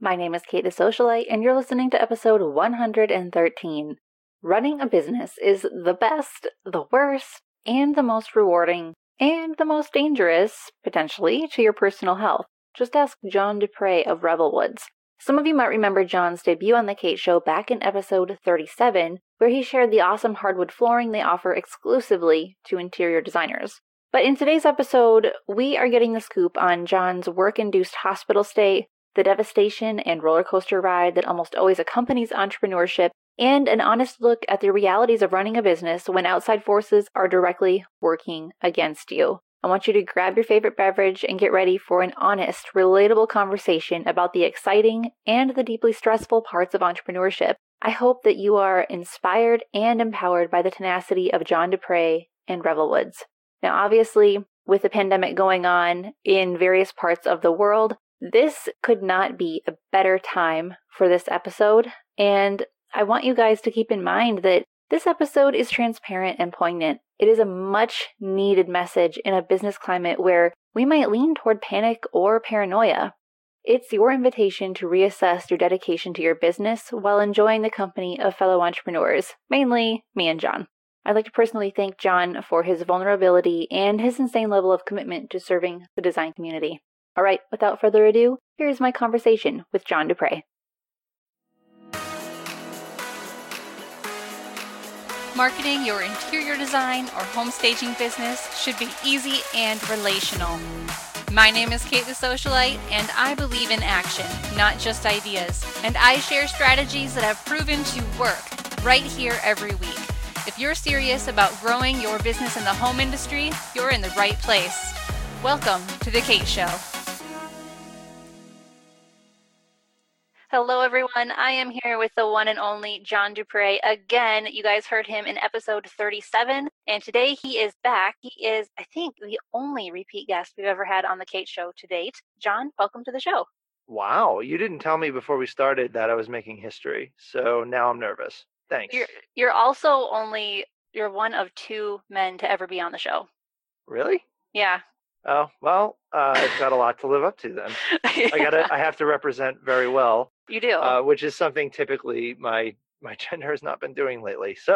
My name is Kate the Socialite, and you're listening to episode 113. Running a business is the best, the worst, and the most rewarding, and the most dangerous, potentially, to your personal health. Just ask John Dupre of Revelwoods. Some of you might remember John's debut on The Kate Show back in episode 37, where he shared the awesome hardwood flooring they offer exclusively to interior designers. But in today's episode, we are getting the scoop on John's work induced hospital stay, the devastation and roller coaster ride that almost always accompanies entrepreneurship, and an honest look at the realities of running a business when outside forces are directly working against you. I want you to grab your favorite beverage and get ready for an honest, relatable conversation about the exciting and the deeply stressful parts of entrepreneurship. I hope that you are inspired and empowered by the tenacity of John Dupre and Revelwoods. Now, obviously, with the pandemic going on in various parts of the world, this could not be a better time for this episode. And I want you guys to keep in mind that this episode is transparent and poignant. It is a much needed message in a business climate where we might lean toward panic or paranoia. It's your invitation to reassess your dedication to your business while enjoying the company of fellow entrepreneurs, mainly me and John. I'd like to personally thank John for his vulnerability and his insane level of commitment to serving the design community. All right, without further ado, here's my conversation with John Dupre. Marketing your interior design or home staging business should be easy and relational. My name is Kate the Socialite, and I believe in action, not just ideas. And I share strategies that have proven to work right here every week. If you're serious about growing your business in the home industry, you're in the right place. Welcome to The Kate Show. Hello, everyone. I am here with the one and only John Dupre. Again, you guys heard him in episode 37, and today he is back. He is, I think, the only repeat guest we've ever had on The Kate Show to date. John, welcome to the show. Wow, you didn't tell me before we started that I was making history, so now I'm nervous. Thanks. You're, you're also only, you're one of two men to ever be on the show. Really? Yeah. Oh well, uh, I've got a lot to live up to then. I gotta, I have to represent very well, You do. uh, which is something typically my my gender has not been doing lately. So,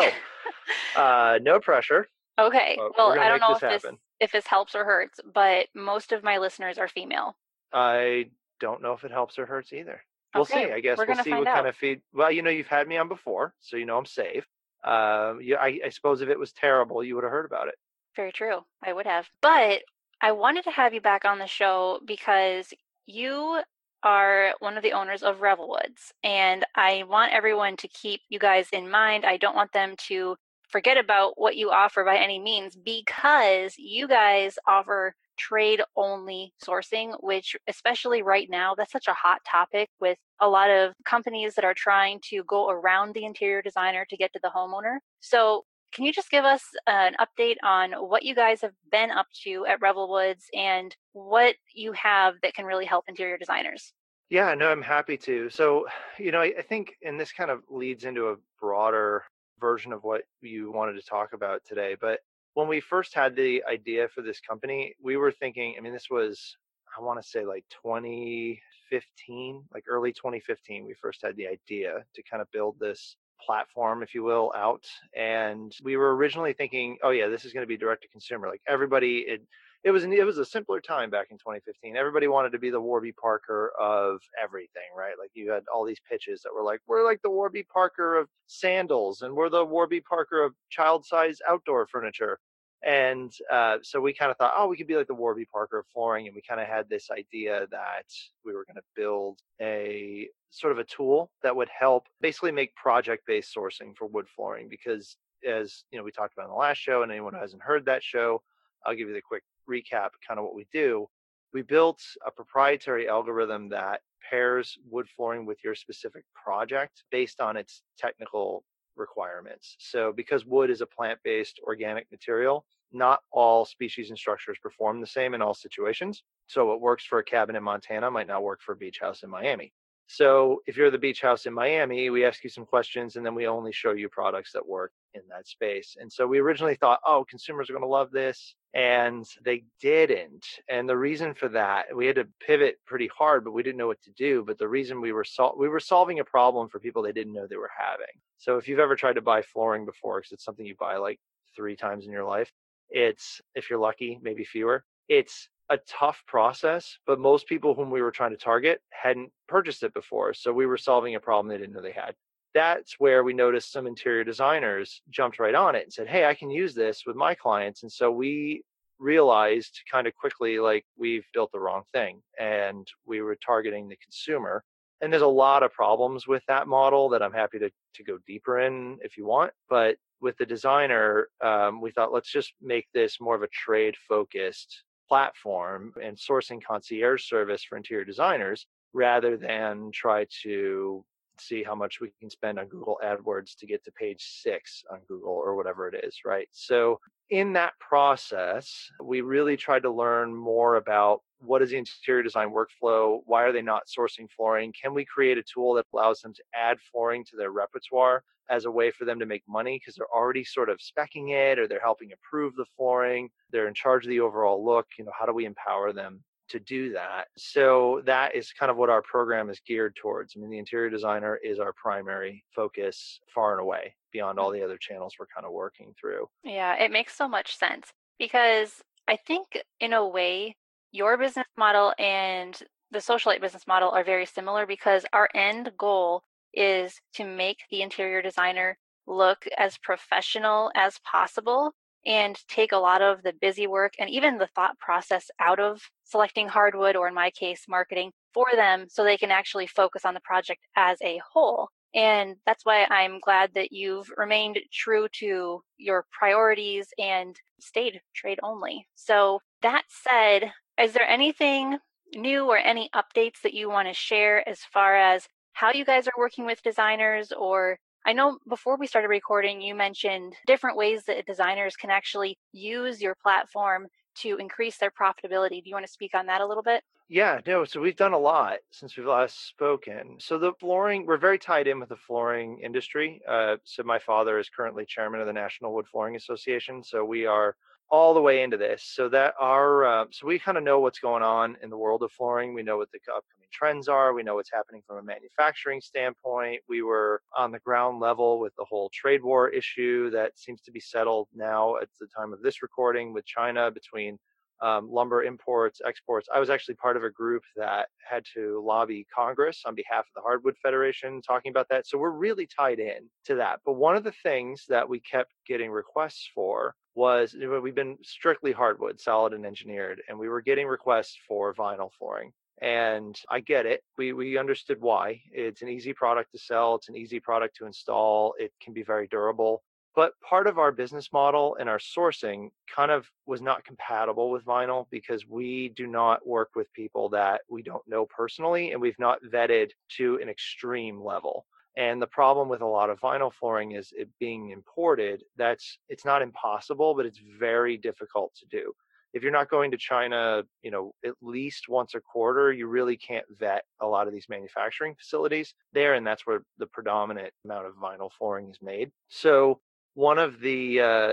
uh, no pressure. okay. Well, I don't know this if this if this helps or hurts, but most of my listeners are female. I don't know if it helps or hurts either. We'll Okay, see. I guess we're we'll see what kind of feed. Well, you know, you've had me on before, so you know I'm safe. Um, yeah, I, I suppose if it was terrible, you would have heard about it. Very true. I would have. But I wanted to have you back on the show because you are one of the owners of Revelwoods. And I want everyone to keep you guys in mind. I don't want them to forget about what you offer by any means because you guys offer trade only sourcing, which, especially right now, that's such a hot topic with a lot of companies that are trying to go around the interior designer to get to the homeowner. So, can you just give us an update on what you guys have been up to at Revelwoods and what you have that can really help interior designers? Yeah, no, I'm happy to. So, you know, I, I think, and this kind of leads into a broader version of what you wanted to talk about today. But when we first had the idea for this company, we were thinking, I mean, this was, I want to say like 2015, like early 2015, we first had the idea to kind of build this platform, if you will, out. And we were originally thinking, oh, yeah, this is going to be direct to consumer. Like everybody, it, it was an, it was a simpler time back in 2015. Everybody wanted to be the Warby Parker of everything, right? Like you had all these pitches that were like, we're like the Warby Parker of sandals, and we're the Warby Parker of child-size outdoor furniture. And uh, so we kind of thought, oh, we could be like the Warby Parker of flooring, and we kind of had this idea that we were going to build a sort of a tool that would help basically make project-based sourcing for wood flooring. Because as you know, we talked about in the last show, and anyone who hasn't heard that show, I'll give you the quick recap kind of what we do. We built a proprietary algorithm that pairs wood flooring with your specific project based on its technical requirements. So, because wood is a plant based organic material, not all species and structures perform the same in all situations. So, what works for a cabin in Montana might not work for a beach house in Miami. So, if you're the beach house in Miami, we ask you some questions and then we only show you products that work in that space. And so, we originally thought, oh, consumers are going to love this. And they didn't and the reason for that we had to pivot pretty hard but we didn't know what to do but the reason we were sol- we were solving a problem for people they didn't know they were having. So if you've ever tried to buy flooring before because it's something you buy like three times in your life it's if you're lucky maybe fewer it's a tough process but most people whom we were trying to target hadn't purchased it before so we were solving a problem they didn't know they had that's where we noticed some interior designers jumped right on it and said, Hey, I can use this with my clients. And so we realized kind of quickly like we've built the wrong thing and we were targeting the consumer. And there's a lot of problems with that model that I'm happy to, to go deeper in if you want. But with the designer, um, we thought let's just make this more of a trade focused platform and sourcing concierge service for interior designers rather than try to see how much we can spend on Google AdWords to get to page six on Google or whatever it is, right? So in that process, we really tried to learn more about what is the interior design workflow? Why are they not sourcing flooring? Can we create a tool that allows them to add flooring to their repertoire as a way for them to make money because they're already sort of specking it or they're helping improve the flooring? They're in charge of the overall look. You know, how do we empower them to do that. So that is kind of what our program is geared towards. I mean, the interior designer is our primary focus far and away beyond all mm-hmm. the other channels we're kind of working through. Yeah, it makes so much sense because I think in a way your business model and the socialite business model are very similar because our end goal is to make the interior designer look as professional as possible and take a lot of the busy work and even the thought process out of selecting hardwood or in my case marketing for them so they can actually focus on the project as a whole. And that's why i'm glad that you've remained true to your priorities and stayed trade only. So that said is there anything new or any updates that you want to share as far as how you guys are working with designers or I know before we started recording, you mentioned different ways that designers can actually use your platform to increase their profitability. Do you want to speak on that a little bit? Yeah, no. So we've done a lot since we've last spoken. So the flooring, we're very tied in with the flooring industry. Uh, so my father is currently chairman of the National Wood Flooring Association. So we are all the way into this so that our uh, so we kind of know what's going on in the world of flooring we know what the upcoming trends are we know what's happening from a manufacturing standpoint we were on the ground level with the whole trade war issue that seems to be settled now at the time of this recording with china between um, lumber imports, exports. I was actually part of a group that had to lobby Congress on behalf of the Hardwood Federation talking about that. So we're really tied in to that. But one of the things that we kept getting requests for was we've been strictly hardwood, solid and engineered, and we were getting requests for vinyl flooring. And I get it. We we understood why. It's an easy product to sell. It's an easy product to install. It can be very durable. But part of our business model and our sourcing kind of was not compatible with vinyl because we do not work with people that we don't know personally and we've not vetted to an extreme level. And the problem with a lot of vinyl flooring is it being imported. That's it's not impossible, but it's very difficult to do. If you're not going to China, you know, at least once a quarter, you really can't vet a lot of these manufacturing facilities there, and that's where the predominant amount of vinyl flooring is made. So one of the uh,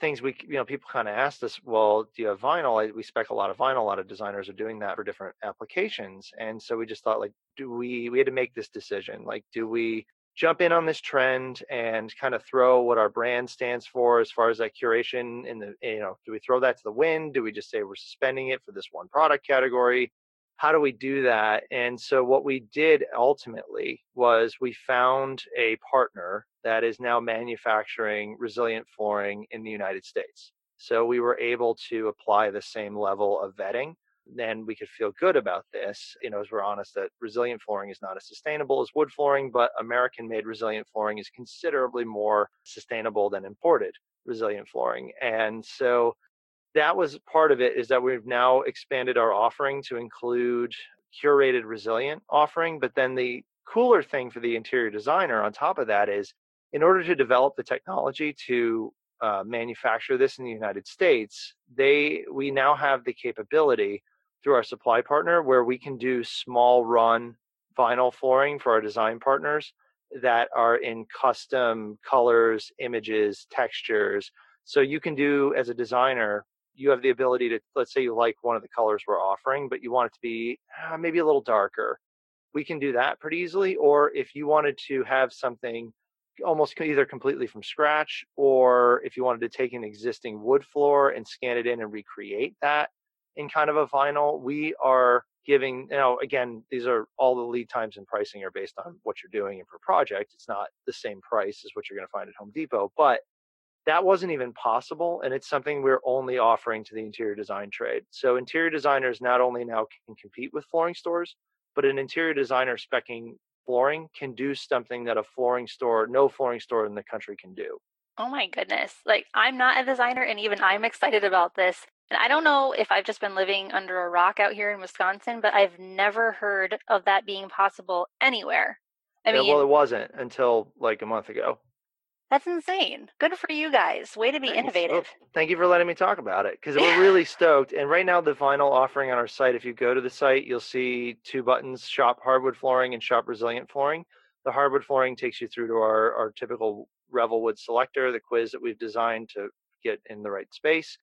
things we you know people kind of asked us well do you have vinyl? We spec a lot of vinyl a lot of designers are doing that for different applications and so we just thought like do we we had to make this decision like do we jump in on this trend and kind of throw what our brand stands for as far as that curation in the you know do we throw that to the wind? Do we just say we're suspending it for this one product category how do we do that? And so what we did ultimately was we found a partner that is now manufacturing resilient flooring in the United States. So we were able to apply the same level of vetting. Then we could feel good about this, you know, as we're honest that resilient flooring is not as sustainable as wood flooring, but American made resilient flooring is considerably more sustainable than imported resilient flooring. And so that was part of it is that we've now expanded our offering to include curated resilient offering but then the cooler thing for the interior designer on top of that is in order to develop the technology to uh, manufacture this in the united states they we now have the capability through our supply partner where we can do small run vinyl flooring for our design partners that are in custom colors images textures. So you can do as a designer you have the ability to, let's say you like one of the colors we're offering, but you want it to be uh, maybe a little darker. We can do that pretty easily. Or if you wanted to have something almost either completely from scratch, or if you wanted to take an existing wood floor and scan it in and recreate that in kind of a vinyl, we are giving, you know, again, these are all the lead times and pricing are based on what you're doing and per project. It's not the same price as what you're going to find at Home Depot, but that wasn't even possible. And it's something we're only offering to the interior design trade. So interior designers not only now can compete with flooring stores, but an interior designer specking flooring can do something that a flooring store, no flooring store in the country can do. Oh my goodness. Like, I'm not a designer, and even I'm excited about this. And I don't know if I've just been living under a rock out here in Wisconsin, but I've never heard of that being possible anywhere. I mean, yeah, well, it wasn't until like a month ago. That's insane. Good for you guys. Way to be Thanks. Oh, innovative. Well, thank you for letting me talk about it because we're really stoked. And right now, the vinyl offering on our site, if you go to the site, you'll see two buttons shop hardwood flooring and shop resilient flooring. The hardwood flooring takes you through to our, our typical Revelwood selector, the quiz that we've designed to get in the right space.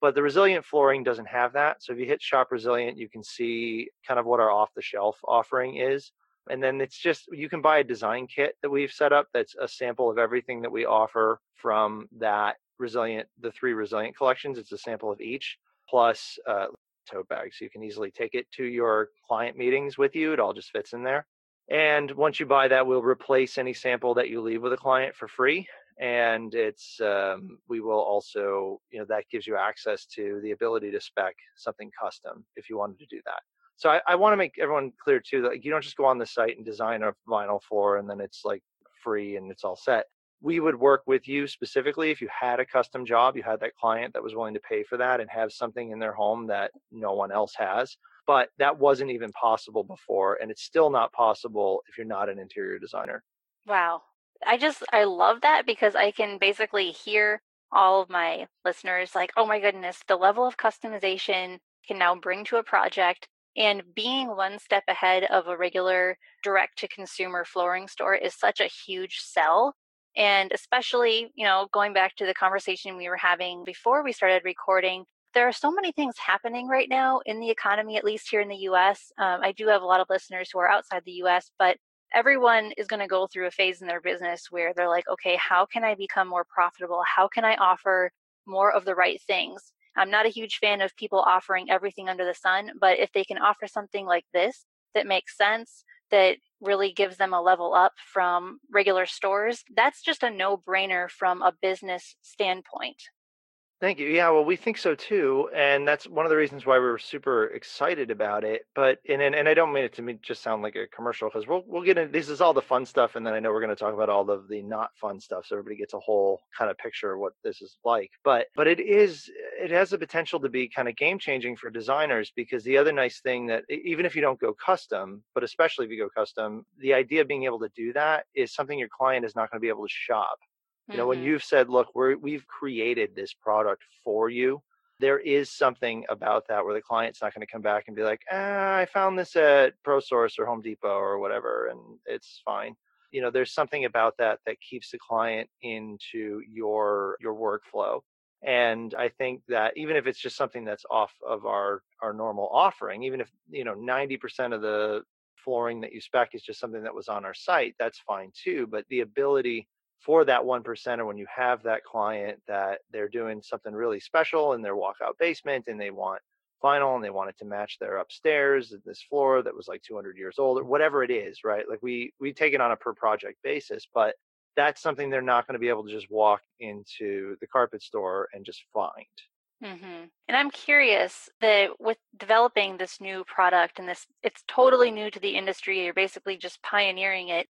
But the resilient flooring doesn't have that. So if you hit shop resilient, you can see kind of what our off the shelf offering is. And then it's just, you can buy a design kit that we've set up that's a sample of everything that we offer from that resilient, the three resilient collections. It's a sample of each, plus uh, tote bag. So you can easily take it to your client meetings with you. It all just fits in there. And once you buy that, we'll replace any sample that you leave with a client for free. And it's, um, we will also, you know, that gives you access to the ability to spec something custom if you wanted to do that. So I, I want to make everyone clear too that you don't just go on the site and design a vinyl floor and then it's like free and it's all set. We would work with you specifically if you had a custom job, you had that client that was willing to pay for that and have something in their home that no one else has. But that wasn't even possible before, and it's still not possible if you're not an interior designer. Wow. I just, I love that because I can basically hear all of my listeners like, oh my goodness, the level of customization can now bring to a project and being one step ahead of a regular direct to consumer flooring store is such a huge sell. And especially, you know, going back to the conversation we were having before we started recording, there are so many things happening right now in the economy, at least here in the US. Um, I do have a lot of listeners who are outside the US, but everyone is going to go through a phase in their business where they're like, okay, how can I become more profitable? How can I offer more of the right things? I'm not a huge fan of people offering everything under the sun, but if they can offer something like this that makes sense, that really gives them a level up from regular stores, that's just a no brainer from a business standpoint. Thank you. Yeah, well, we think so too, and that's one of the reasons why we are super excited about it. But and and, and I don't mean it to me just sound like a commercial because we'll we'll get into this is all the fun stuff, and then I know we're going to talk about all of the not fun stuff, so everybody gets a whole kind of picture of what this is like. But but it is it has the potential to be kind of game changing for designers because the other nice thing that even if you don't go custom, but especially if you go custom, the idea of being able to do that is something your client is not going to be able to shop you know, mm-hmm. when you've said, look, we're, we've created this product for you, there is something about that where the client's not going to come back and be like, ah, I found this at ProSource or Home Depot or whatever, and it's fine. You know, there's something about that that keeps the client into your your workflow. And I think that even if it's just something that's off of our our normal offering, even if you know 90% of the flooring that you spec is just something that was on our site, that's fine too. But the ability for that one percenter when you have that client that they're doing something really special in their walkout basement and they want vinyl and they want it to match their upstairs this floor that was like 200 years old or whatever it is right like we we take it on a per project basis but that's something they're not going to be able to just walk into the carpet store and just find Mm-hmm. And I'm curious that with developing this new product and this, it's totally new to the industry. You're basically just pioneering it.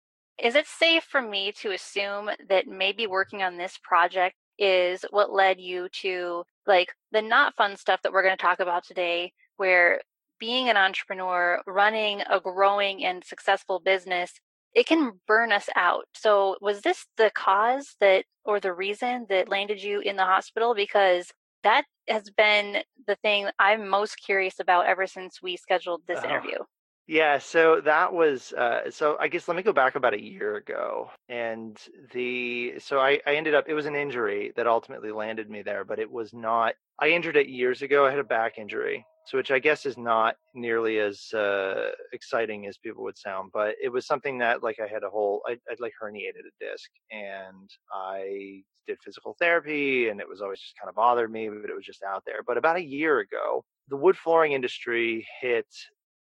Is it safe for me to assume that maybe working on this project is what led you to like the not fun stuff that we're going to talk about today, where being an entrepreneur, running a growing and successful business, it can burn us out. So, was this the cause that, or the reason that landed you in the hospital? Because that has been the thing I'm most curious about ever since we scheduled this interview. Yeah, so that was uh, so I guess let me go back about a year ago, and the so I I ended up it was an injury that ultimately landed me there, but it was not. I injured it years ago. I had a back injury, so which I guess is not nearly as uh, exciting as people would sound, but it was something that like I had a whole I, I'd like herniated a disc, and I did physical therapy, and it was always just kind of bothered me, but it was just out there. But about a year ago, the wood flooring industry hit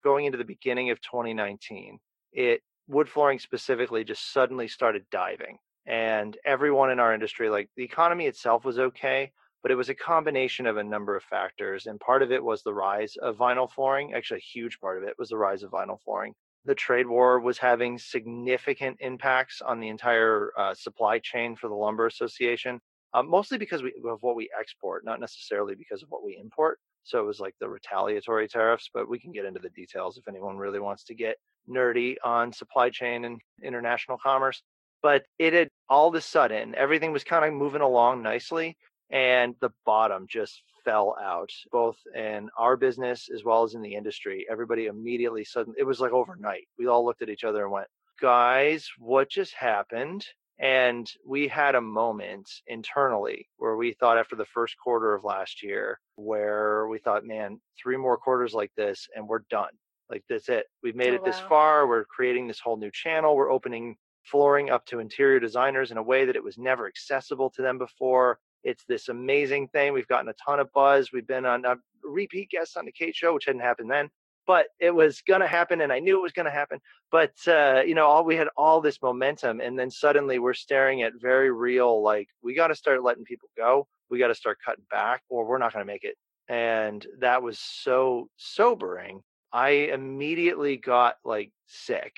going into the beginning of 2019, it wood flooring specifically just suddenly started diving. And everyone in our industry, like the economy itself was okay, but it was a combination of a number of factors. And part of it was the rise of vinyl flooring. Actually, a huge part of it was the rise of vinyl flooring. The trade war was having significant impacts on the entire uh, supply chain for the Lumber Association, uh, mostly because we, of what we export, not necessarily because of what we import. So it was like the retaliatory tariffs, but we can get into the details if anyone really wants to get nerdy on supply chain and international commerce. But it had all of a sudden, everything was kind of moving along nicely, and the bottom just fell out, both in our business as well as in the industry. Everybody immediately suddenly, it was like overnight. We all looked at each other and went, guys, what just happened? And we had a moment internally where we thought after the first quarter of last year, where we thought, man, three more quarters like this and we're done. Like that's it. We've made Oh, it this wow. far. We're creating this whole new channel. We're opening flooring up to interior designers in a way that it was never accessible to them before. It's this amazing thing. We've gotten a ton of buzz. We've been on a repeat guests on the Kate show, which hadn't happened then, but it was going to happen and I knew it was going to happen but uh, you know all we had all this momentum and then suddenly we're staring at very real like we got to start letting people go we got to start cutting back or we're not going to make it and that was so sobering. I immediately got like sick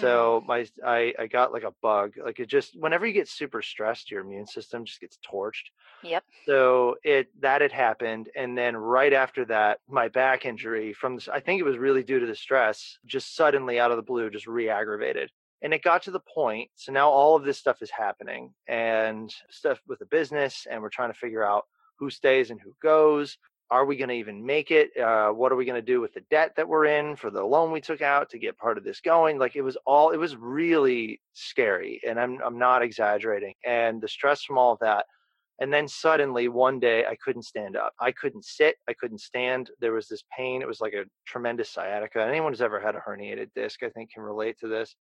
so my I, I got like a bug like it just whenever you get super stressed your immune system just gets torched Yep. so it that had happened, and then right after that, my back injury from this, I think it was really due to the stress, just suddenly out of the blue, just re-aggravated. And it got to the point. So now all of this stuff is happening, and stuff with the business, and we're trying to figure out who stays and who goes. Are we going to even make it? Uh, what are we going to do with the debt that we're in for the loan we took out to get part of this going? Like it was all, it was really scary, and I'm I'm not exaggerating. And the stress from all of that and then suddenly one day I couldn't stand up. I couldn't sit. I couldn't stand. There was this pain. It was like a tremendous sciatica. Anyone who's ever had a herniated disc, I think, can relate to this.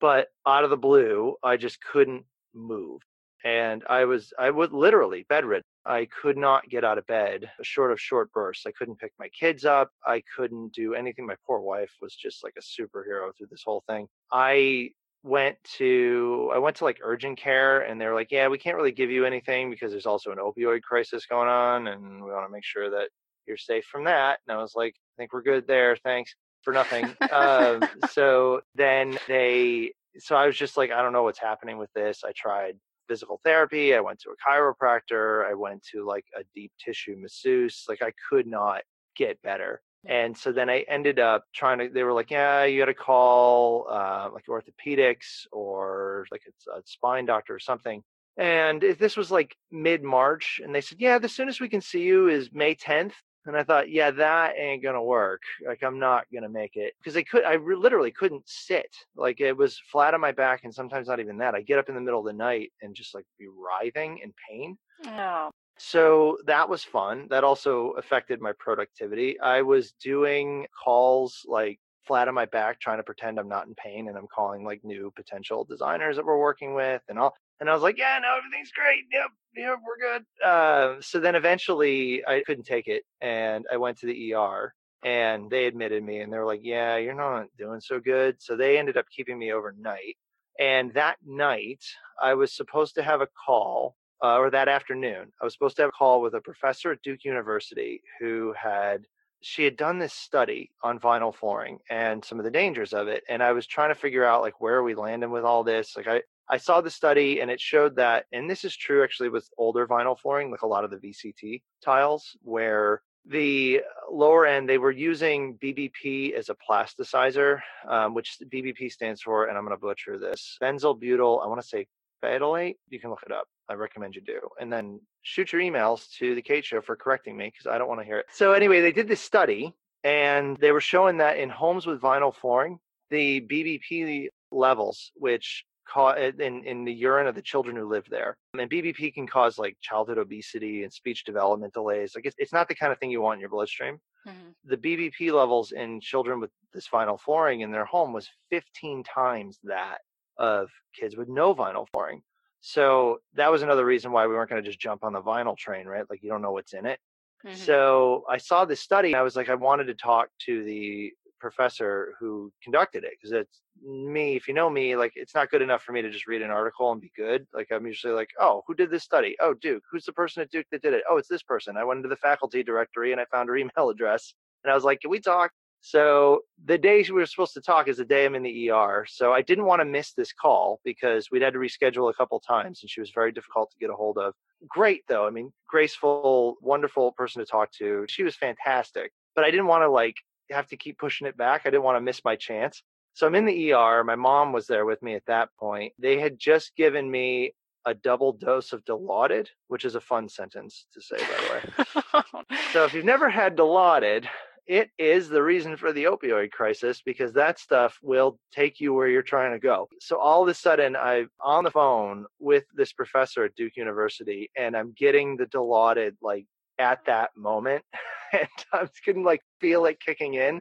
But out of the blue, I just couldn't move. And I was, I was literally bedridden. I could not get out of bed, short of short bursts. I couldn't pick my kids up. I couldn't do anything. My poor wife was just like a superhero through this whole thing. I went to I went to like urgent care and they were like, yeah, we can't really give you anything because there's also an opioid crisis going on and we want to make sure that you're safe from that. And I was like, I think we're good there. Thanks for nothing. um, so then they, so I was just like, I don't know what's happening with this. I tried physical therapy. I went to a chiropractor. I went to like a deep tissue masseuse. Like I could not get better. And so then I ended up trying to, they were like, yeah, you got to call uh, like orthopedics or like a, a spine doctor or something. And if this was like mid March, and they said, yeah, the soonest we can see you is May 10th. And I thought, yeah, that ain't gonna work. Like I'm not gonna make it because I could, I re- literally couldn't sit. Like it was flat on my back, and sometimes not even that. I get up in the middle of the night and just like be writhing in pain. No. So that was fun. That also affected my productivity. I was doing calls like flat on my back, trying to pretend I'm not in pain, and I'm calling like new potential designers that we're working with, and all. And I was like, "Yeah, no, everything's great. Yep, yep, we're good." Uh, so then eventually, I couldn't take it, and I went to the ER, and they admitted me, and they were like, "Yeah, you're not doing so good." So they ended up keeping me overnight. And that night, I was supposed to have a call uh, or that afternoon, I was supposed to have a call with a professor at Duke University who had she had done this study on vinyl flooring and some of the dangers of it, and I was trying to figure out like where are we landing with all this. Like I I saw the study and it showed that, and this is true actually with older vinyl flooring, like a lot of the VCT tiles, where the lower end they were using BBP as a plasticizer, um, which BBP stands for, and I'm going to butcher this, benzyl butyl. I want to say phthalate. You can look it up. I recommend you do. And then shoot your emails to the Kate Show for correcting me because I don't want to hear it. So anyway, they did this study And they were showing that in homes with vinyl flooring, the BBP levels, which cause in, in the urine of the children who live there. And BBP can cause like childhood obesity and speech development delays. Like it's, it's not the kind of thing you want in your bloodstream. Mm-hmm. The BBP levels in children with this vinyl flooring in their home was 15 times that of kids with no vinyl flooring. So that was another reason why we weren't going to just jump on the vinyl train, right? Like you don't know what's in it. Mm-hmm. So I saw this study. I was like, I wanted to talk to the professor who conducted it because it's me if you know me like it's not good enough for me to just read an article and be good. Like i'm usually like oh who did this study? Oh duke. Who's the person at duke that did it? Oh it's this person. I went into the faculty directory and i found her email address. And i was like can we talk? So the day we were supposed to talk is the day i'm in the er so i didn't want to miss this call because we'd had to reschedule a couple times and she was very difficult to get a hold of. Great though i mean graceful wonderful person to talk to. She was fantastic but i didn't want to like have to keep pushing it back. I didn't want to miss my chance. So I'm in the ER. My mom was there with me at that point. They had just given me a double dose of Dilaudid, which is a fun sentence to say, by the way. so if you've never had Dilaudid, it is the reason for the opioid crisis because that stuff will take you where you're trying to go. So all of a sudden, I'm on the phone with this professor at Duke University, and I'm getting the Dilaudid like at that moment. and I was getting like feel it kicking in.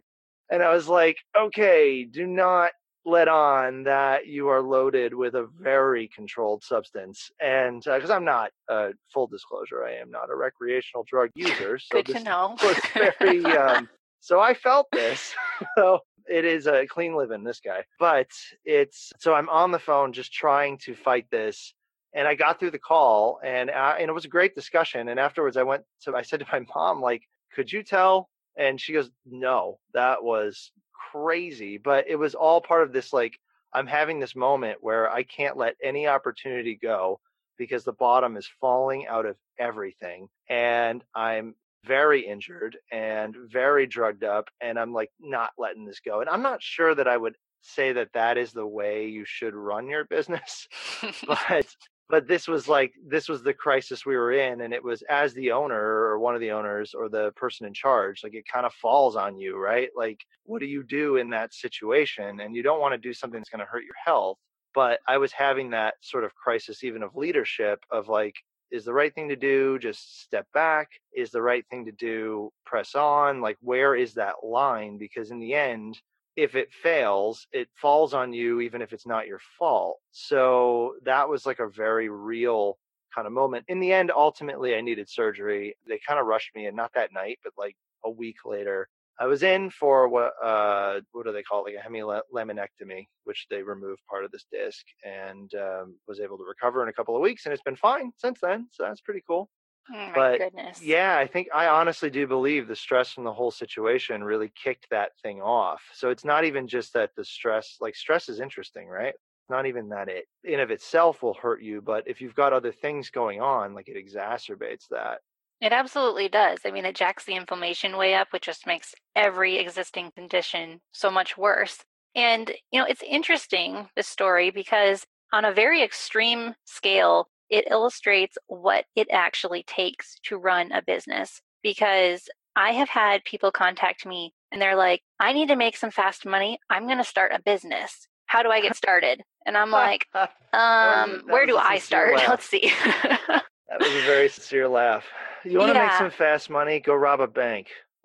And I was like, okay, do not let on that you are loaded with a very controlled substance. And because uh, I'm not, uh, full disclosure, I am not a recreational drug user. So Good to know. very, um, so I felt this. so it is a clean living, this guy. But it's, so I'm on the phone just trying to fight this and I got through the call and uh, and it was a great discussion. And afterwards, I went to I said to my mom like, "Could you tell?" And she goes, "No, that was crazy." But it was all part of this like I'm having this moment where I can't let any opportunity go because the bottom is falling out of everything, and I'm very injured and very drugged up, and I'm like not letting this go. And I'm not sure that I would say that that is the way you should run your business but but this was like this was the crisis we were in and it was as the owner or one of the owners or the person in charge like it kind of falls on you right? Like what do you do in that situation? And you don't want to do something that's going to hurt your health but i was having that sort of crisis even of leadership of like is the right thing to do just step back is the right thing to do press on like where is that line? Because in the end if it fails, it falls on you, even if it's not your fault. So that was like a very real kind of moment. In the end, ultimately, I needed surgery. They kind of rushed me in, not that night, but like a week later. I was in for what uh, what do they call it, like a hemilaminectomy, which they removed part of this disc, and um, was able to recover in a couple of weeks, and it's been fine since then. So that's pretty cool. Oh but goodness. yeah, I think I honestly do believe the stress from the whole situation really kicked that thing off. So it's not even just that the stress, like stress is interesting, right? Not even that it in of itself will hurt you, but if you've got other things going on, like it exacerbates that. It absolutely does. I mean, it jacks the inflammation way up, which just makes every existing condition so much worse. And, you know, it's interesting, this story, because on a very extreme scale, it illustrates what it actually takes to run a business because I have had people contact me and they're like, I need to make some fast money. I'm going to start a business. How do I get started? And I'm like, um, where do I start? Laugh. Let's see. that was a very sincere laugh. You want to yeah. make some fast money? Go rob a bank.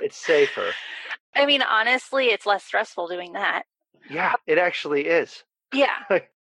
it's safer. I mean, honestly, it's less stressful doing that. Yeah, it actually is. Yeah.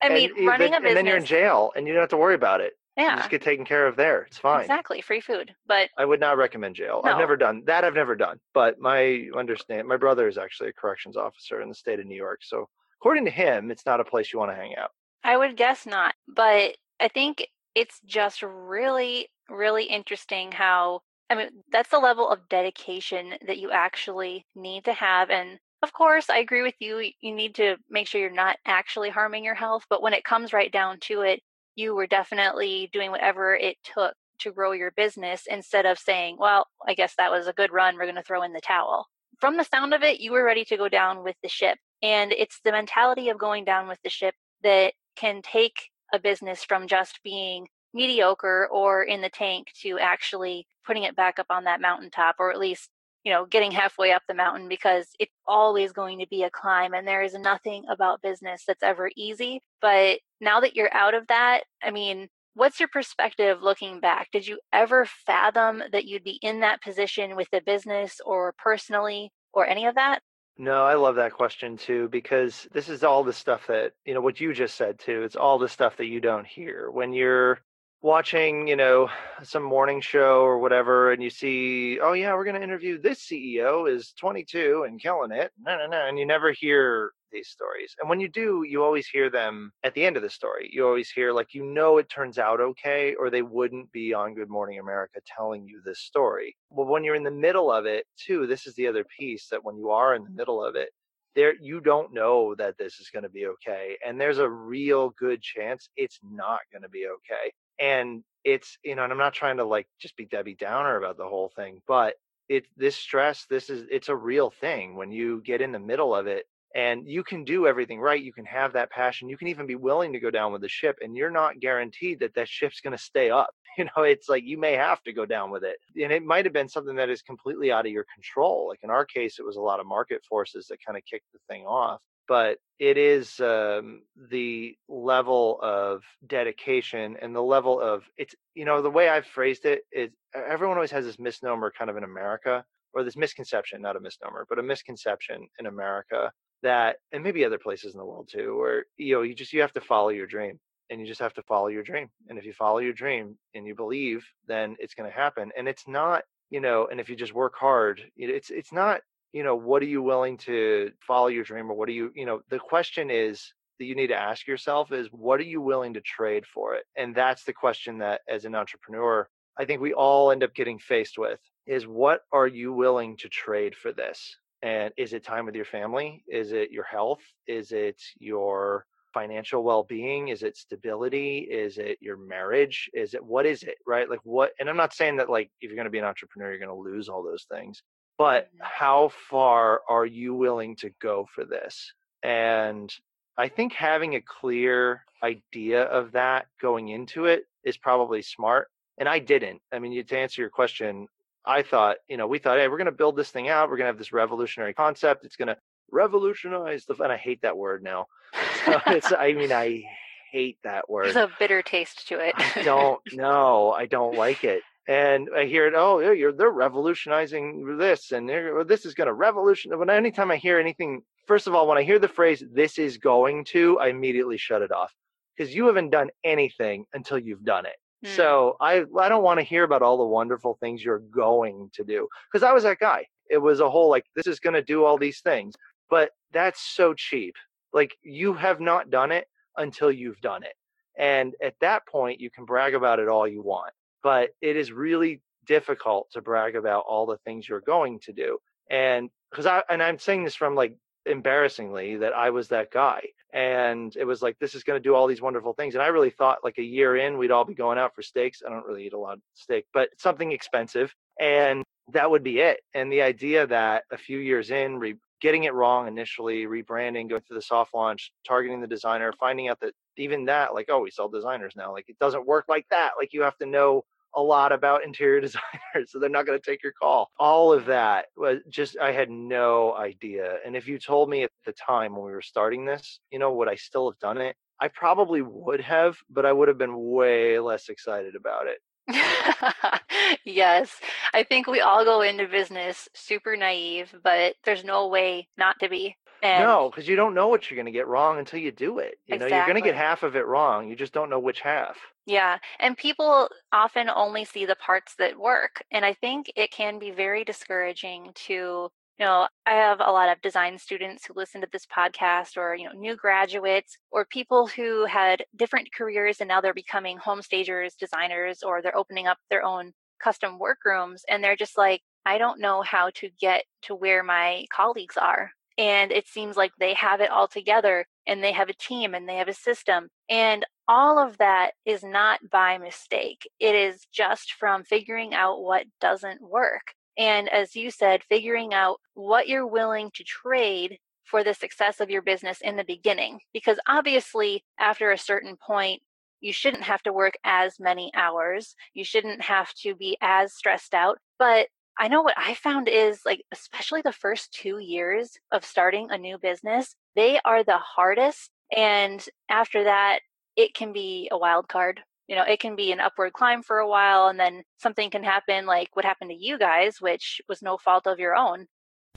I mean, and, running a business. And then you're in jail and you don't have to worry about it. Yeah. You just get taken care of there. It's fine. Exactly. Free food. But I would not recommend jail. No. I've never done that. I've never done. But my understand, my brother is actually a corrections officer in the state of New York. So according to him, it's not a place you want to hang out. I would guess not. But I think it's just really, really interesting how I mean, that's the level of dedication that you actually need to have. And of course, I agree with you. You need to make sure you're not actually harming your health. But when it comes right down to it, you were definitely doing whatever it took to grow your business instead of saying, well, I guess that was a good run. We're going to throw in the towel. From the sound of it, you were ready to go down with the ship. And it's the mentality of going down with the ship that can take a business from just being mediocre or in the tank to actually putting it back up on that mountaintop or at least you know, getting halfway up the mountain because it's always going to be a climb and there is nothing about business that's ever easy. But now that you're out of that, I mean, what's your perspective looking back? Did you ever fathom that you'd be in that position with the business or personally or any of that? No, I love that question too, because this is all the stuff that, you know, what you just said too. It's all the stuff that you don't hear when you're watching, you know, some morning show or whatever, and you see, oh yeah, we're going to interview this CEO is 22 and killing it, no, no, no, and you never hear these stories. And when you do, you always hear them at the end of the story. You always hear like, you know, it turns out okay, or they wouldn't be on Good Morning America telling you this story. Well, when you're in the middle of it too, this is the other piece that when you are in the middle of it, there you don't know that this is going to be okay and there's a real good chance it's not going to be okay and it's you know and i'm not trying to like just be debbie downer about the whole thing but it this stress this is it's a real thing when you get in the middle of it and you can do everything right you can have that passion you can even be willing to go down with the ship and you're not guaranteed that that ship's going to stay up you know it's like you may have to go down with it and it might have been something that is completely out of your control like in our case it was a lot of market forces that kind of kicked the thing off but it is um, the level of dedication and the level of it's you know the way i've phrased it is everyone always has this misnomer kind of in america or this misconception not a misnomer but a misconception in america that and maybe other places in the world too where you know you just you have to follow your dream and you just have to follow your dream and if you follow your dream and you believe then it's going to happen and it's not you know and if you just work hard it's it's not you know what are you willing to follow your dream or what are you you know the question is that you need to ask yourself is what are you willing to trade for it? And that's the question that as an entrepreneur i think we all end up getting faced with is what are you willing to trade for this? And is it time with your family? Is it your health? Is it your financial well-being? Is it stability? Is it your marriage? Is it what is it right? Like what and i'm not saying that like if you're going to be an entrepreneur you're going to lose all those things but mm-hmm. how far are you willing to go for this? And I think having a clear idea of that going into it is probably smart. And I didn't. I mean, to answer your question, I thought, you know, we thought, hey, we're going to build this thing out. We're going to have this revolutionary concept. It's going to revolutionize the, and I hate that word now. So it's, I mean, I hate that word. There's a bitter taste to it. I don't know. I don't like it and I hear it. Oh, you're they're revolutionizing this, and this is going to revolution. But anytime I hear anything, first of all, when I hear the phrase "this is going to," I immediately shut it off because you haven't done anything until you've done it. Mm. So I I don't want to hear about all the wonderful things you're going to do because I was that guy. It was a whole like this is going to do all these things, but that's so cheap. Like you have not done it until you've done it. And at that point, you can brag about it all you want but it is really difficult to brag about all the things you're going to do. And because I, and I'm saying this from like embarrassingly that I was that guy. And it was like, this is going to do all these wonderful things. And I really thought like a year in, we'd all be going out for steaks. I don't really eat a lot of steak, but something expensive. And that would be it. And the idea that a few years in, re- getting it wrong initially, rebranding, going through the soft launch, targeting the designer, finding out that even that, like, oh, we sell designers now. Like, it doesn't work like that. Like, you have to know a lot about interior designers, so they're not going to take your call. All of that was just, I had no idea. And if you told me at the time when we were starting this, you know, would I still have done it? I probably would have, but I would have been way less excited about it. yes, I think we all go into business super naive, but there's no way not to be. And no, because you don't know what you're going to get wrong until you do it. You exactly. know, you're going to get half of it wrong. You just don't know which half. Yeah. And people often only see the parts that work. And I think it can be very discouraging to, you know, I have a lot of design students who listen to this podcast or, you know, new graduates or people who had different careers and now they're becoming home stagers, designers, or they're opening up their own custom workrooms. And they're just like, I don't know how to get to where my colleagues are and it seems like they have it all together and they have a team and they have a system and all of that is not by mistake. It is just from figuring out what doesn't work and as you said figuring out what you're willing to trade for the success of your business in the beginning because obviously after a certain point you shouldn't have to work as many hours you shouldn't have to be as stressed out but I know what I found is like, especially the first two years of starting a new business, they are the hardest. And after that, it can be a wild card. You know, it can be an upward climb for a while, and then something can happen like what happened to you guys, which was no fault of your own.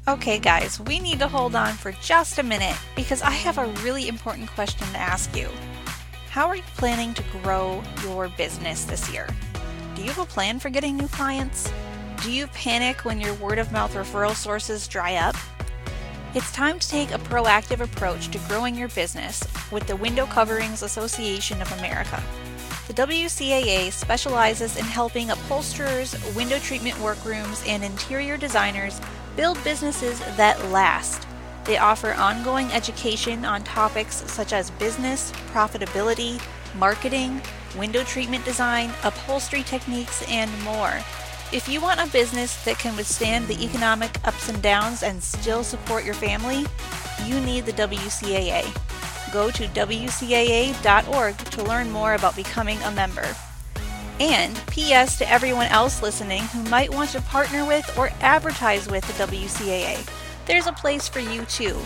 Okay, guys, we need to hold on for just a minute because I have a really important question to ask you. How are you planning to grow your business this year? Do you have a plan for getting new clients? Do you panic when your word of mouth referral sources dry up? It's time to take a proactive approach to growing your business with the Window Coverings Association of America. The WCAA specializes in helping upholsterers, window treatment workrooms, and interior designers build businesses that last. They offer ongoing education on topics such as business, profitability, marketing, window treatment design, upholstery techniques, and more. If you want a business that can withstand the economic ups and downs and still support your family, you need the WCAA. Go to WCAA.org to learn more about becoming a member. And P.S. to everyone else listening who might want to partner with or advertise with the WCAA, there's a place for you too.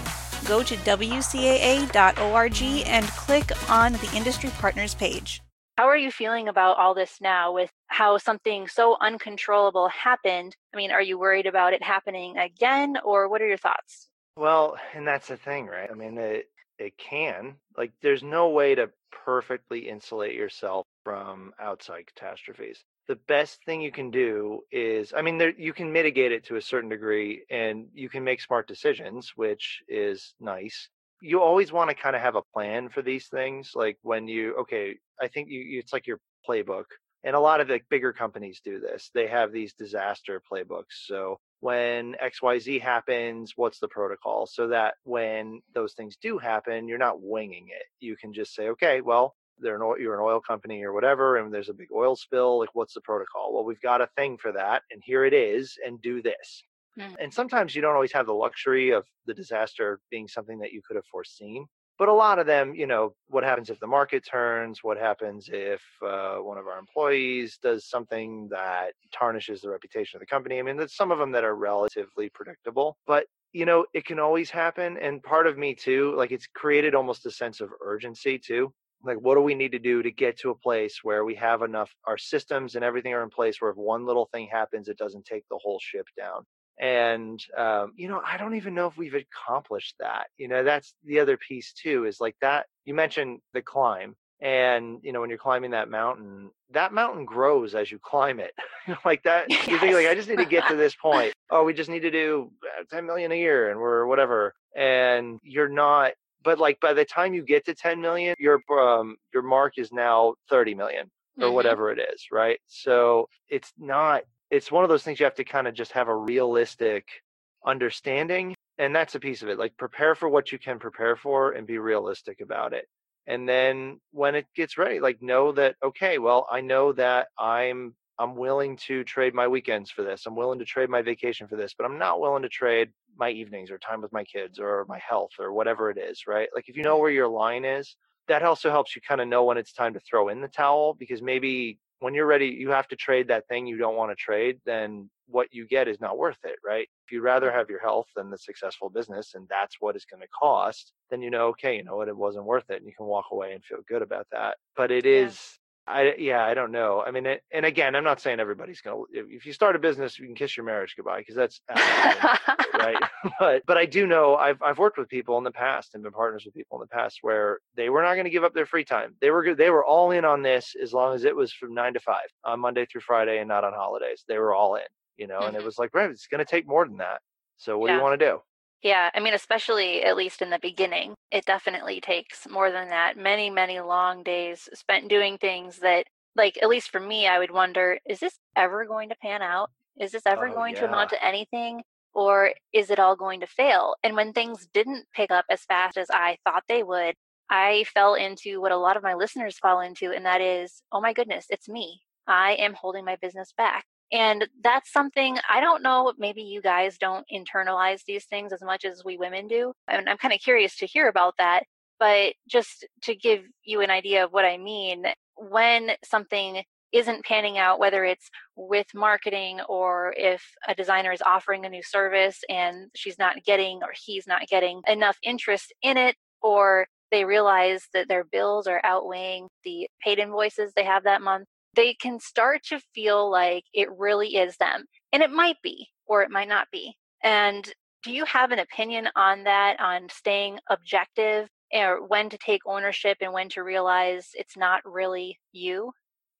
Go to WCAA.org and click on the Industry Partners page. How are you feeling about all this now with how something so uncontrollable happened? I mean, are you worried about it happening again or what are your thoughts? Well, and that's the thing, right? I mean, it it can. Like there's no way to perfectly insulate yourself from outside catastrophes. The best thing you can do is I mean there you can mitigate it to a certain degree and you can make smart decisions, which is nice you always want to kind of have a plan for these things. Like when you, okay, I think you, it's like your playbook. And a lot of the bigger companies do this. They have these disaster playbooks. So when XYZ happens, what's the protocol? So that when those things do happen, you're not winging it. You can just say, okay, well, they're an oil, you're an oil company or whatever, and there's a big oil spill. Like, what's the protocol? Well, we've got a thing for that, and here it is, and do this. Mm. And sometimes you don't always have the luxury of the disaster being something that you could have foreseen. But a lot of them, you know, what happens if the market turns? What happens if uh, one of our employees does something that tarnishes the reputation of the company? I mean, there's some of them that are relatively predictable, but you know, it can always happen. And part of me too, like it's created almost a sense of urgency too. Like, what do we need to do to get to a place where we have enough, our systems and everything are in place where if one little thing happens, it doesn't take the whole ship down and um, you know i don't even know if we've accomplished that you know that's the other piece too is like that you mentioned the climb and you know when you're climbing that mountain that mountain grows as you climb it like that yes. you think like i just need to get to this point oh we just need to do uh, 10 million a year and we're whatever and you're not but like by the time you get to 10 million your um your mark is now 30 million or mm-hmm. whatever it is right so it's not it's one of those things you have to kind of just have a realistic understanding and that's a piece of it like prepare for what you can prepare for and be realistic about it. And then when it gets ready like know that okay well i know that i'm i'm willing to trade my weekends for this i'm willing to trade my vacation for this but i'm not willing to trade my evenings or time with my kids or my health or whatever it is right? Like if you know where your line is that also helps you kind of know when it's time to throw in the towel because maybe when you're ready, you have to trade that thing you don't want to trade, then what you get is not worth it, right? If you'd rather have your health than the successful business and that's what it's going to cost, then you know, okay, you know what, it wasn't worth it and you can walk away and feel good about that. But it yeah. is I yeah, I don't know. I mean, it, and again, I'm not saying everybody's gonna. If you start a business, you can kiss your marriage goodbye because that's right. But but I do know I've I've worked with people in the past and been partners with people in the past where they were not going to give up their free time. They were they were all in on this as long as it was from nine to five on Monday through Friday and not on holidays. They were all in, you know. Mm-hmm. And it was like, right, it's going to take more than that. So what yeah. do you want to do? Yeah, I mean, especially at least in the beginning, it definitely takes more than that. Many, many long days spent doing things that, like, at least for me, I would wonder is this ever going to pan out? Is this ever oh, going yeah. to amount to anything? Or is it all going to fail? And when things didn't pick up as fast as I thought they would, I fell into what a lot of my listeners fall into, and that is, oh my goodness, it's me. I am holding my business back. And that's something I don't know, maybe you guys don't internalize these things as much as we women do. And I'm kind of curious to hear about that. But just to give you an idea of what I mean, when something isn't panning out, whether it's with marketing or if a designer is offering a new service and she's not getting or he's not getting enough interest in it, or they realize that their bills are outweighing the paid invoices they have that month, they can start to feel like it really is them. And it might be, or it might not be. And do you have an opinion on that, on staying objective or when to take ownership and when to realize it's not really you?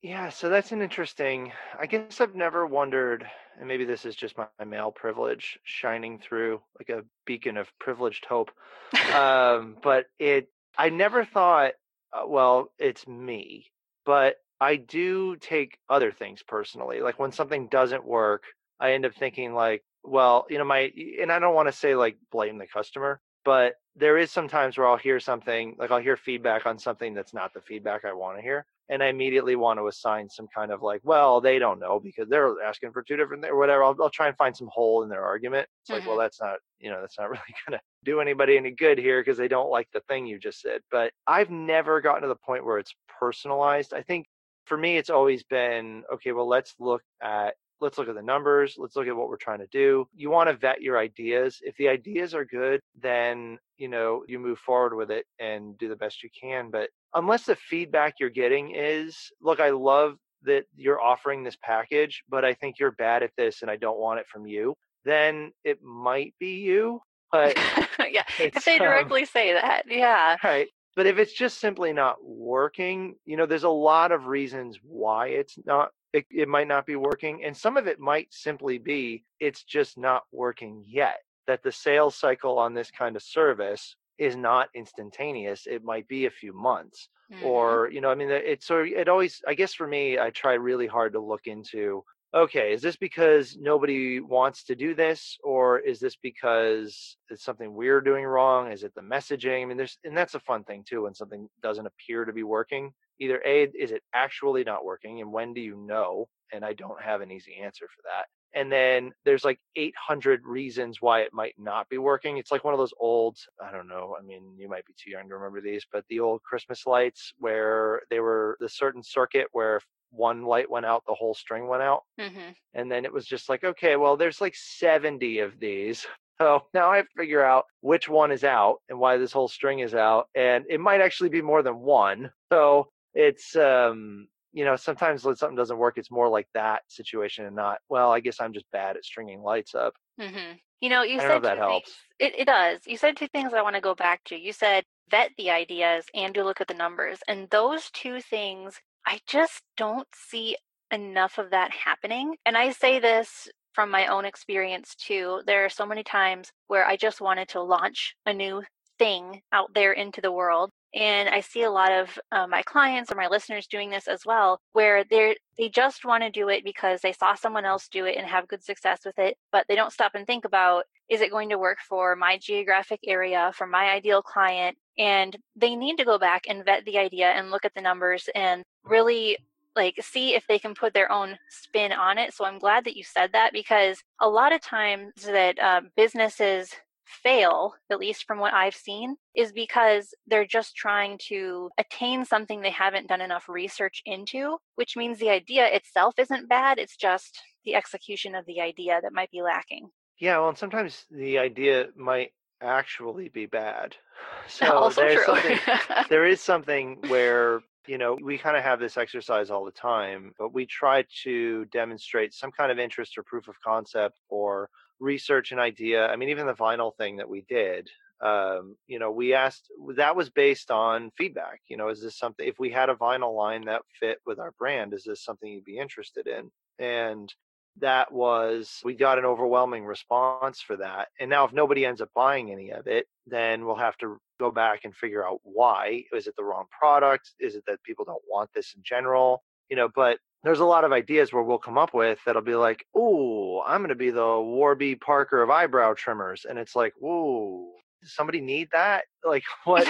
Yeah, so that's an interesting. I guess I've never wondered, and maybe this is just my, my male privilege shining through like a beacon of privileged hope. um, but it, I never thought, uh, well, it's me. But I do take other things personally. Like when something doesn't work, I end up thinking like, well, you know, my, and I don't want to say like blame the customer, but there is sometimes where I'll hear something, like I'll hear feedback on something that's not the feedback I want to hear and I immediately want to assign some kind of like, well, they don't know because they're asking for two different things or whatever. I'll, I'll try and find some hole in their argument. It's mm-hmm. like, well, mm-hmm. that's not, you know, that's not really going to do anybody any good here because they don't like the thing you just said. But I've never gotten to the point where it's personalized. I think for me, it's always been, okay, well, let's look at let's look at the numbers let's look at what we're trying to do. You want to vet your ideas. If the ideas are good then you know you move forward with it and do the best you can but unless the feedback you're getting is look i love that you're offering this package but i think you're bad at this and i don't want it from you then it might be you but yeah if they um directly um, say that yeah. Right but if it's just simply not working you know there's a lot of reasons why it's not it, it might not be working. And some of it might simply be it's just not working yet. That the sales cycle on this kind of service is not instantaneous. It might be a few months. Mm-hmm. Or, you know, I mean, it's so it always, I guess for me, I try really hard to look into okay, is this because nobody wants to do this, or is this because it's something we're doing wrong? Is it the messaging? I mean, there's, and that's a fun thing too when something doesn't appear to be working either a is it actually not working and when do you know and i don't have an easy answer for that and then there's like 800 reasons why it might not be working it's like one of those old i don't know i mean you might be too young to remember these but the old christmas lights where they were the certain circuit where one light went out the whole string went out mm-hmm. and then it was just like okay well there's like 70 of these so now I have to figure out which one is out and why this whole string is out. And it might actually be more than one. So it's um you know sometimes when something doesn't work it's more like that situation and not well i guess i'm just bad at stringing lights up mm-hmm. you know you I said know that helps it, it does you said two things i want to go back to you said vet the ideas and do look at the numbers and those two things i just don't see enough of that happening and i say this from my own experience too there are so many times where i just wanted to launch a new thing out there into the world and I see a lot of uh, my clients or my listeners doing this as well, where they they just want to do it because they saw someone else do it and have good success with it, but they don't stop and think about is it going to work for my geographic area, for my ideal client, and they need to go back and vet the idea and look at the numbers and really like see if they can put their own spin on it. So I'm glad that you said that because a lot of times that uh, businesses fail, at least from what I've seen, is because they're just trying to attain something they haven't done enough research into, which means the idea itself isn't bad. It's just the execution of the idea that might be lacking. Yeah, well, and sometimes the idea might actually be bad. So also there's true. something, there is something where you know we kind of have this exercise all the time, but we try to demonstrate some kind of interest or proof of concept or research an idea. I mean, even the vinyl thing that we did, um, you know, we asked that was based on feedback. You know, is this something? If we had a vinyl line that fit with our brand, is this something you'd be interested in? And that was we got an overwhelming response for that. And now, if nobody ends up buying any of it, then we'll have to go back and figure out why. Is it the wrong product? Is it that people don't want this in general? You know, but there's a lot of ideas where we'll come up with that'll be like, "Oh, I'm going to be the Warby Parker of eyebrow trimmers," and it's like, "Whoa, does somebody need that? Like, what?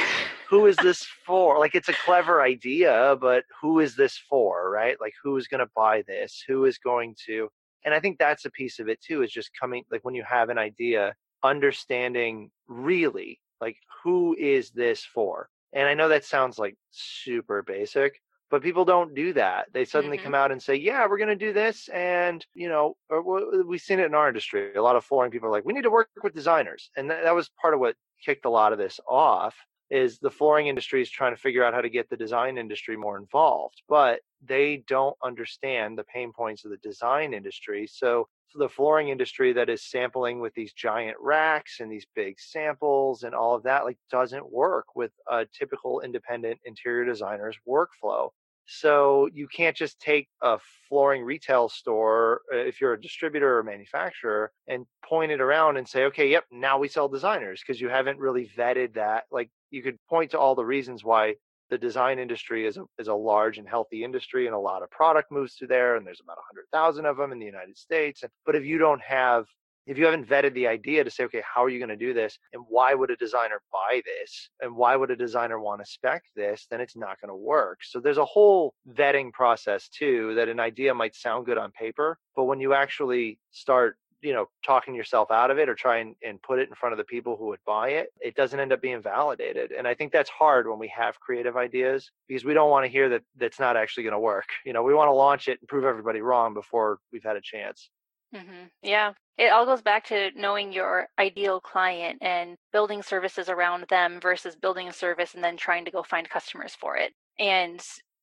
who is this for? Like, it's a clever idea, but who is this for? Right? Like, who is going to buy this? Who is going to?" And I think that's a piece of it too. Is just coming like when you have an idea, understanding really like who is this for. And I know that sounds like super basic, but people don't do that. They suddenly Mhm. come out and say, "Yeah, we're going to do this," and you know, or we've seen it in our industry. A lot of flooring people are like, "We need to work with designers," and that, that was part of what kicked a lot of this off. Is the flooring industry is trying to figure out how to get the design industry more involved, but they don't understand the pain points of the design industry. So the flooring industry that is sampling with these giant racks and these big samples and all of that like doesn't work with a typical independent interior designer's workflow so you can't just take a flooring retail store uh, if you're a distributor or manufacturer and point it around and say okay yep now we sell designers because you haven't really vetted that like you could point to all the reasons why the design industry is a, is a large and healthy industry and a lot of product moves through there and there's about 100,000 of them in the United States but if you don't have if you haven't vetted the idea to say okay how are you going to do this? And why would a designer buy this? And why would a designer want to spec this? Then it's not going to work. So there's a whole vetting process too that an idea might sound good on paper but when you actually start you know talking yourself out of it or try and, and put it in front of the people who would buy it it doesn't end up being validated and i think that's hard when we have creative ideas because we don't want to hear that that's not actually going to work you know we want to launch it and prove everybody wrong before we've had a chance hmm Yeah. It all goes back to knowing your ideal client and building services around them versus building a service and then trying to go find customers for it. And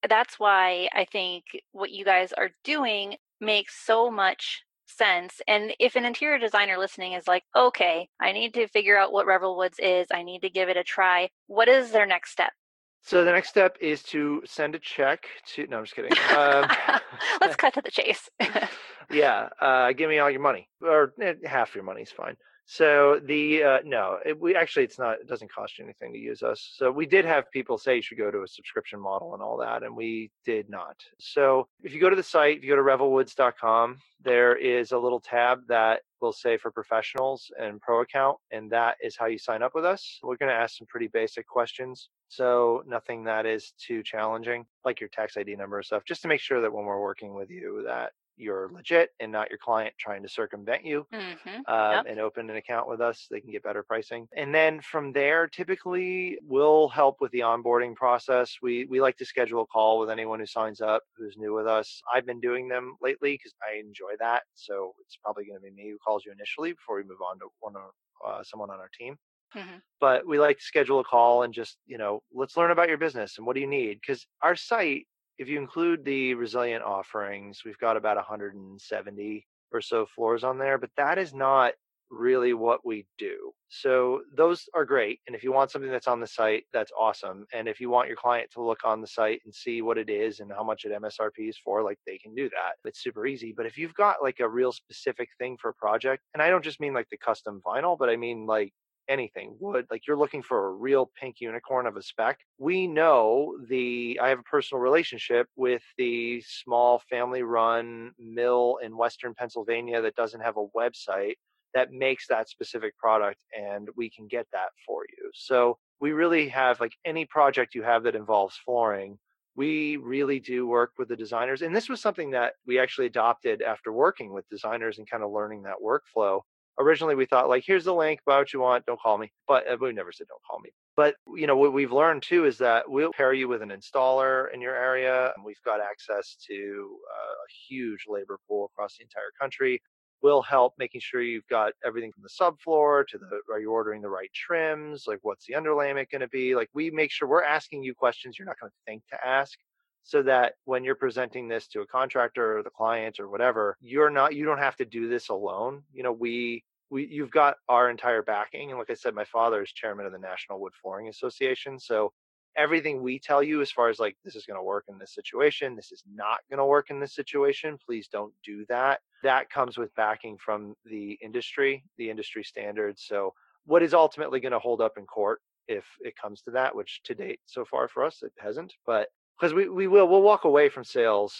that's why I think what you guys are doing makes so much sense. And if an interior designer listening is like, okay, I need to figure out what Revel Woods is, I need to give it a try, what is their next step? So the next step is to send a check to. No, I'm just kidding. Um, Let's cut to the chase. yeah, uh, give me all your money, or eh, half your money is fine. So the uh, no, it, we actually it's not. It doesn't cost you anything to use us. So we did have people say you should go to a subscription model and all that, and we did not. So if you go to the site, if you go to revelwoods.com, there is a little tab that will say for professionals and pro account, and that is how you sign up with us. We're going to ask some pretty basic questions. So nothing that is too challenging, like your tax ID number and stuff, just to make sure that when we're working with you that you're legit and not your client trying to circumvent you hmm um, Yep. and open an account with us. They can get better pricing. And then from there, typically we'll help with the onboarding process. We we like to schedule a call with anyone who signs up who's new with us. I've been doing them lately because I enjoy that. So it's probably going to be me who calls you initially before we move on to one of uh, someone on our team hmm but we like to schedule a call and just you know let's learn about your business and what do you need because our site if you include the resilient offerings we've got about 170 or so floors on there but that is not really what we do. So those are great and if you want something that's on the site that's awesome and if you want your client to look on the site and see what it is and how much it msrp is for like they can do that. It's super easy but if you've got like a real specific thing for a project and i don't just mean like the custom vinyl but i mean like anything wood like you're looking for a real pink unicorn of a spec we know the i have a personal relationship with the small family run mill in western pennsylvania that doesn't have a website that makes that specific product and we can get that for you. So we really have like any project you have that involves flooring we really do work with the designers and this was something that we actually adopted after working with designers and kind of learning that workflow originally we thought like here's the link buy what you want don't call me but uh, we never said don't call me. But you know what we've learned too is that we'll pair you with an installer in your area we've got access to uh, a huge labor pool across the entire country. We'll help making sure you've got everything from the subfloor to the are you ordering the right trims? Like what's the underlayment going to be? Like we make sure we're asking you questions you're not going to think to ask so that when you're presenting this to a contractor or the client or whatever you're not you don't have to do this alone you know we we you've got our entire backing and like i said my father is chairman of the national wood flooring association so everything we tell you as far as like this is going to work in this situation this is not going to work in this situation please don't do that that comes with backing from the industry the industry standards so what is ultimately going to hold up in court if it comes to that which to date so far for us it hasn't but because we, we will we'll walk away from sales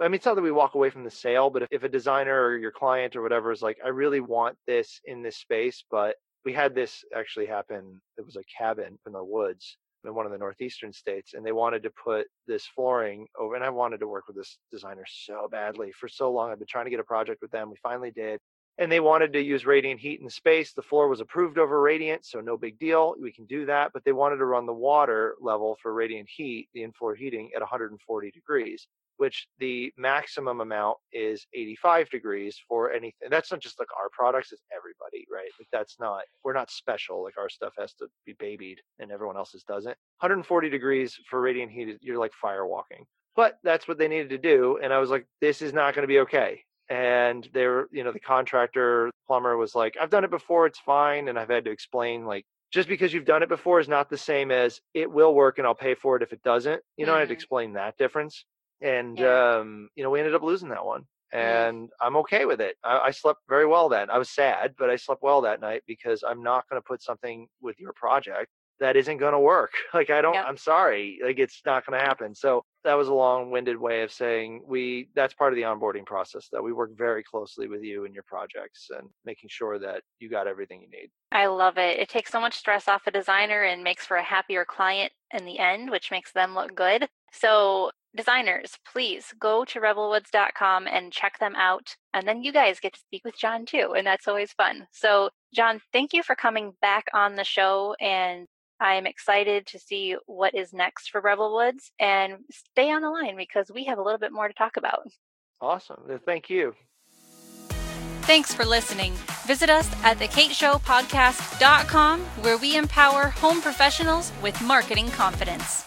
I mean, it's not that we walk away from the sale, but if, if a designer or your client or whatever is like, I really want this in this space, but we had this actually happen. It was a cabin in the woods in one of the northeastern states, and they wanted to put this flooring over. And I wanted to work with this designer so badly for so long. I've been trying to get a project with them. We finally did. And they wanted to use radiant heat in space. The floor was approved over radiant, so no big deal. We can do that. But they wanted to run the water level for radiant heat, the in-floor heating, at 140 degrees, which the maximum amount is 85 degrees for anything. That's not just like our products; it's everybody, right? Like that's not we're not special. Like our stuff has to be babied, and everyone else's doesn't. 140 degrees for radiant heat, you're like fire walking. But that's what they needed to do, and I was like, this is not going to be okay and they were you know the contractor plumber was like i've done it before it's fine and i've had to explain like just because you've done it before is not the same as it will work and i'll pay for it if it doesn't you know mm-hmm. i had to mm-hmm. explain that difference and yeah. um you know we ended up losing that one mm-hmm. and mm-hmm. i'm okay with it I, I slept very well then i was sad but i slept well that night because i'm not going to put something with your project that isn't going to work. Like I don't yep. I'm sorry. Like it's not going to happen. So that was a long-winded way of saying we that's part of the onboarding process that we work very closely with you and your projects and making sure that you got everything you need. I love it. It takes so much stress off a designer and makes for a happier client in the end, which makes them look good. So designers, please go to revelwoods.com and check them out. And then you guys get to speak with John too. And that's always fun. So, John, thank you for coming back on the show and I'm excited to see what is next for Revel Woods and stay on the line because we have a little bit more to talk about. Awesome. Thank you. Thanks for listening. Visit us at thekateshowpodcast.com where we empower home professionals with marketing confidence.